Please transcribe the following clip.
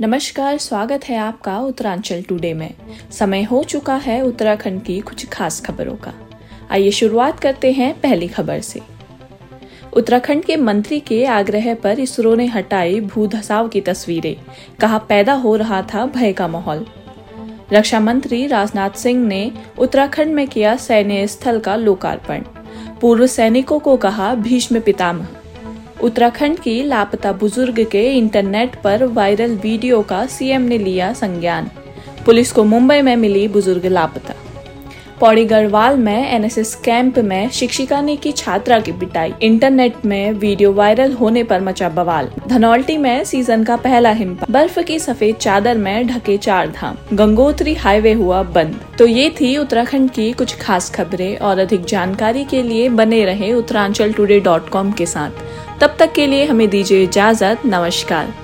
नमस्कार, स्वागत है आपका उत्तरांचल टुडे में। समय हो चुका है उत्तराखंड की कुछ खास खबरों का। आइए शुरुआत करते हैं पहली खबर से। उत्तराखंड के मंत्री के आग्रह पर इसरो ने हटाई भू धसाव की तस्वीरें। कहा पैदा हो रहा था भय का माहौल? रक्षा मंत्री राजनाथ सिंह ने उत्तराखंड में किया सैन्य स्थल का लोकार्पण। पूर्व सैनिकों को कहा भीष्म पितामह। उत्तराखंड की लापता बुज़ुर्ग के इंटरनेट पर वायरल वीडियो का सीएम ने लिया संज्ञान। पुलिस को मुंबई में मिली बुज़ुर्ग लापता। पौड़ी गढ़वाल में एनएसएस कैंप में शिक्षिका ने की छात्रा की पिटाई। इंटरनेट में वीडियो वायरल होने पर मचा बवाल। धनौल्टी में सीज़न का पहला हिमपात। बर्फ़ की सफ़ेद चादर में ढके चार धाम। गंगोत्री हाईवे हुआ बंद। तो ये थी उत्तराखंड की कुछ खास खबरें और अधिक जानकारी के लिए बने रहे उत्तरांचल के साथ। तब तक के लिए हमें दीजिए इजाज़त नमस्कार।